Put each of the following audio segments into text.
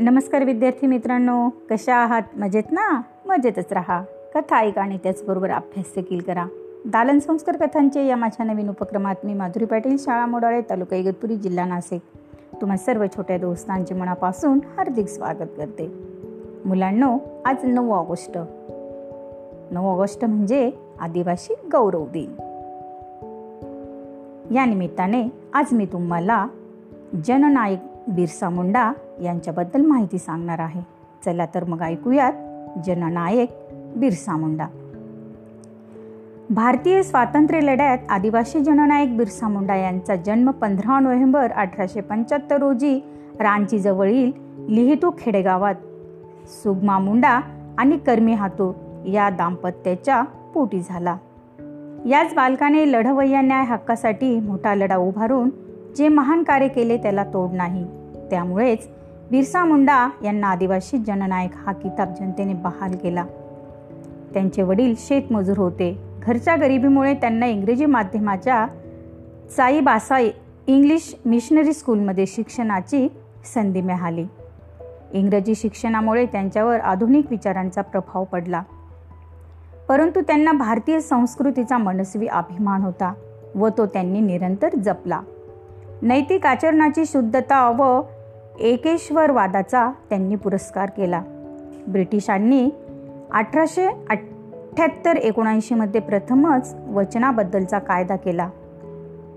नमस्कार विद्यार्थी मित्रांनो कशा आहात? मजेत ना? मजेतच राहा. कथा ऐका आणि त्याचबरोबर अभ्यास देखील करा. दालन संस्कार कथांचे या माझ्या नवीन उपक्रमात मी माधुरी पाटील शाळा मोडाळे तालुका इगतपुरी जिल्हा नाशिक. तुम्हा सर्व छोट्या दोस्तांचे मनापासून हार्दिक स्वागत करते. मुलांनो आज नऊ ऑगस्ट. नऊ ऑगस्ट म्हणजे आदिवासी गौरव दिन. या निमित्ताने आज मी तुम्हाला जननायक बिरसा मुंडा यांच्याबद्दल माहिती सांगणार आहे. चला तर मग ऐकूयात जननायक बिरसा मुंडा. भारतीय स्वातंत्र्य लढ्यात आदिवासी जननायक बिरसा मुंडा यांचा जन्म पंधरा नोव्हेंबर अठराशे पंच्याहत्तर रोजी रांचीजवळील लिहितो खेडेगावात. सुगमा मुंडा आणि कर्मी हातू या दाम्पत्याच्या पोटी झाला. याच बालकाने लढवय्या न्याय हक्कासाठी मोठा लढा उभारून जे महान कार्य केले त्याला तोड नाही. त्यामुळेच बिरसा मुंडा यांना आदिवासी जननायक हा किताब जनतेने बहाल केला. त्यांचे वडील शेतमजूर होते. घरच्या गरिबीमुळे त्यांना इंग्रजी माध्यमाच्या साई बासा इंग्लिश मिशनरी स्कूलमध्ये शिक्षणाची संधी मिळाली. इंग्रजी शिक्षणामुळे त्यांच्यावर आधुनिक विचारांचा प्रभाव पडला. परंतु त्यांना भारतीय संस्कृतीचा मनस्वी अभिमान होता व तो त्यांनी निरंतर जपला. नैतिक आचरणाची शुद्धता व एकेश्वरवादाचा त्यांनी पुरस्कार केला. ब्रिटिशांनी अठराशे अठ्ठ्याहत्तर एकोणऐंशीमध्ये प्रथमच वचनाबद्दलचा कायदा केला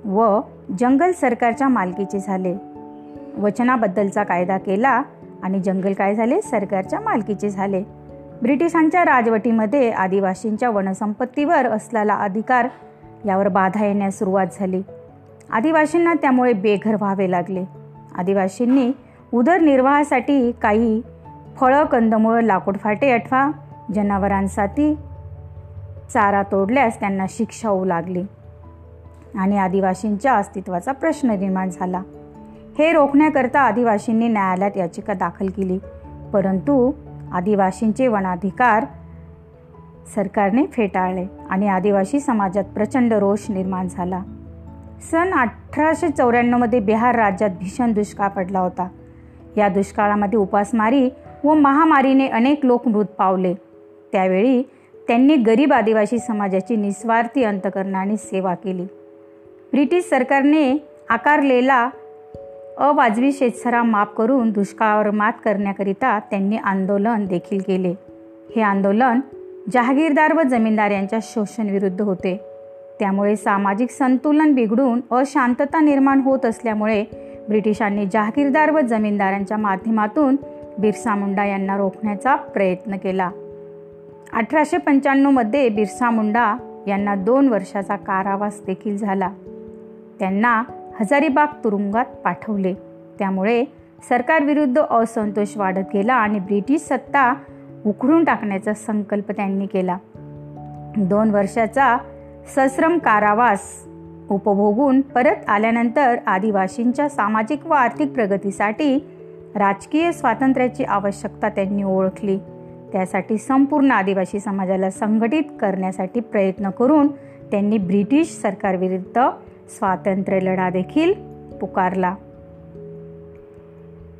व जंगल सरकारच्या मालकीचे झाले. वचनाबद्दलचा कायदा केला आणि जंगल काय झाले? सरकारच्या मालकीचे झाले. ब्रिटिशांच्या राजवटीमध्ये आदिवासींच्या वनसंपत्तीवर असलेला अधिकार यावर बाधा येण्यास सुरुवात झाली. आदिवासींना त्यामुळे बेघर व्हावे लागले. आदिवासींनी उदरनिर्वाहासाठी काही फळं कंदमुळं लाकूड फाटे अठवा जनावरांसाठी चारा तोडल्यास त्यांना शिक्षा होऊ लागली आणि आदिवासींच्या अस्तित्वाचा प्रश्न निर्माण झाला. हे रोखण्याकरता आदिवासींनी न्यायालयात याचिका दाखल केली परंतु आदिवासींचे वनाधिकार सरकारने फेटाळले आणि आदिवासी समाजात प्रचंड रोष निर्माण झाला. सन अठराशे चौऱ्याण्णवमध्ये बिहार राज्यात भीषण दुष्काळ पडला होता. या दुष्काळामध्ये उपासमारी व महामारीने अनेक लोक मृत पावले. त्यावेळी त्यांनी गरीब आदिवासी समाजाची निस्वार्थी अंतकरणाने सेवा केली. ब्रिटिश सरकारने आकारलेला अवाजवी शेतसरा माफ करून दुष्काळावर मात करण्याकरिता त्यांनी आंदोलन देखील केले. हे आंदोलन जहागीरदार व जमीनदार यांच्या शोषणविरुद्ध होते. त्यामुळे सामाजिक संतुलन बिघडून अशांतता निर्माण होत असल्यामुळे ब्रिटिशांनी जहागीरदार व जमीनदारांच्या माध्यमातून बिरसा मुंडा यांना रोखण्याचा प्रयत्न केला. अठराशे पंच्याण्णवमध्ये बिरसा मुंडा यांना दोन वर्षाचा कारावास देखील झाला. त्यांना हजारीबाग तुरुंगात पाठवले. त्यामुळे सरकारविरुद्ध असंतोष वाढत गेला आणि ब्रिटिश सत्ता उखडून टाकण्याचा संकल्प त्यांनी केला. दोन वर्षाचा सश्रम कारावास उपभोगून परत आल्यानंतर आदिवासींच्या सामाजिक व आर्थिक प्रगतीसाठी राजकीय स्वातंत्र्याची आवश्यकता त्यांनी ओळखली. त्यासाठी संपूर्ण आदिवासी समाजाला संघटित करण्यासाठी प्रयत्न करून त्यांनी ब्रिटिश सरकारविरुद्ध स्वातंत्र्य लढा देखील पुकारला.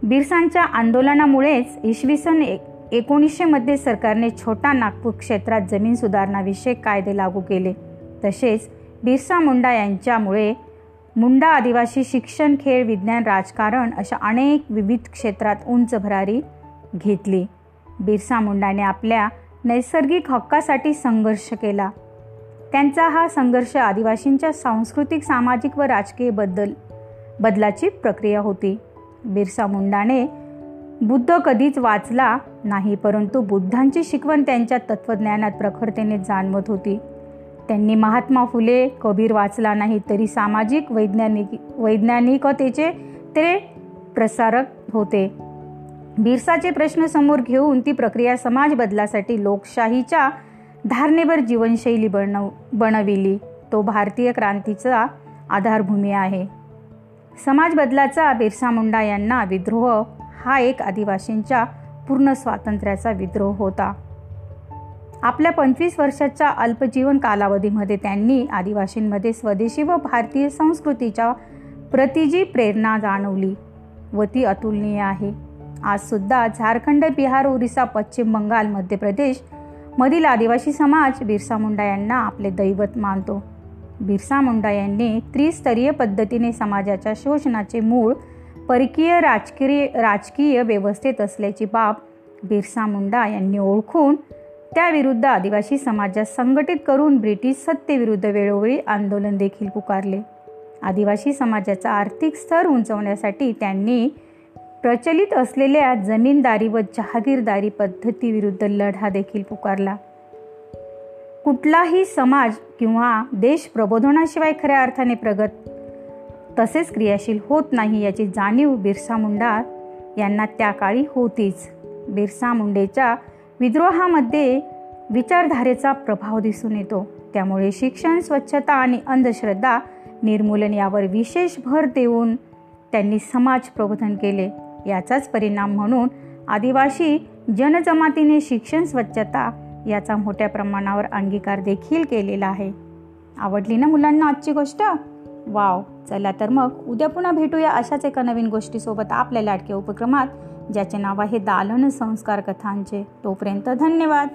बिरसांच्या आंदोलनामुळेच इसवी सन एक एकोणीसशेमध्ये सरकारने छोटा नागपूर क्षेत्रात जमीन सुधारणाविषयक कायदे लागू केले. तसेच बिरसा मुंडा यांच्यामुळे मुंडा आदिवासी शिक्षण खेळ विज्ञान राजकारण अशा अनेक विविध क्षेत्रात उंच भरारी घेतली. बिरसा मुंडाने आपल्या नैसर्गिक हक्कासाठी संघर्ष केला. त्यांचा हा संघर्ष आदिवासींच्या सांस्कृतिक सामाजिक व राजकीय बदल बदलाची प्रक्रिया होती. बिरसा मुंडाने बुद्ध कधीच वाचला नाही परंतु बुद्धांची शिकवण त्यांच्या तत्त्वज्ञानात प्रखरतेने जाणवत होती. त्यांनी महात्मा फुले कबीर वाचला नाही तरी सामाजिक वैज्ञानिक वैज्ञानिकतेचे ते प्रसारक होते. बिरसाचे प्रश्न समोर घेऊन ती प्रक्रिया समाज बदलासाठी लोकशाहीच्या धारणेवर जीवनशैली बनव बनविली. तो भारतीय क्रांतीचा आधारभूमी आहे. समाज बदलाचा बिरसा मुंडा यांना विद्रोह हा एक आदिवासींच्या पूर्ण स्वातंत्र्याचा विद्रोह होता. आपल्या पंचवीस वर्षाच्या अल्पजीवन कालावधीमध्ये त्यांनी आदिवासींमध्ये स्वदेशी व भारतीय संस्कृतीच्या प्रतिजी प्रेरणा जाणवली व ती अतुलनीय आहे. आजसुद्धा झारखंड बिहार ओरिसा पश्चिम बंगाल मध्य प्रदेश मधील आदिवासी समाज बिरसा मुंडा यांना आपले दैवत मानतो. बिरसा मुंडा यांनी त्रिस्तरीय पद्धतीने समाजाच्या शोषणाचे मूळ परकीय राजकीय राजकीय व्यवस्थेत असल्याची बाब बिरसा मुंडा यांनी ओळखून त्याविरुद्ध आदिवासी समाजात संघटित करून ब्रिटिश सत्तेविरुद्ध वेळोवेळी आंदोलन देखील पुकारले. आदिवासी समाजाचा आर्थिक स्तर उंचवण्यासाठी त्यांनी प्रचलित असलेल्या जमीनदारी व जहागीरदारी पद्धतीविरुद्ध लढा देखील पुकारला. कुठलाही समाज किंवा देश प्रबोधनाशिवाय खऱ्या अर्थाने प्रगत तसेच क्रियाशील होत नाही याची जाणीव बिरसा मुंडा यांना त्या काळी होतीच. बिरसा मुंडेच्या विद्रोहामध्ये विचारधारेचा प्रभाव दिसून येतो. त्यामुळे शिक्षण स्वच्छता आणि अंधश्रद्धा निर्मूलन यावर विशेष भर देऊन त्यांनी समाज प्रबोधन केले. याचाच परिणाम म्हणून आदिवासी जनजमातीने शिक्षण स्वच्छता याचा मोठ्या प्रमाणावर अंगीकार देखील केलेला आहे. आवडली ना मुलांना आजची गोष्ट? वाव! चला तर मग उद्या पुन्हा भेटूया अशाच एका नवीन गोष्टीसोबत आपल्या लाडक्या उपक्रमात. ज्याचे नाव आहे दालन संस्कार कथांचे. तोपर्यंत धन्यवाद.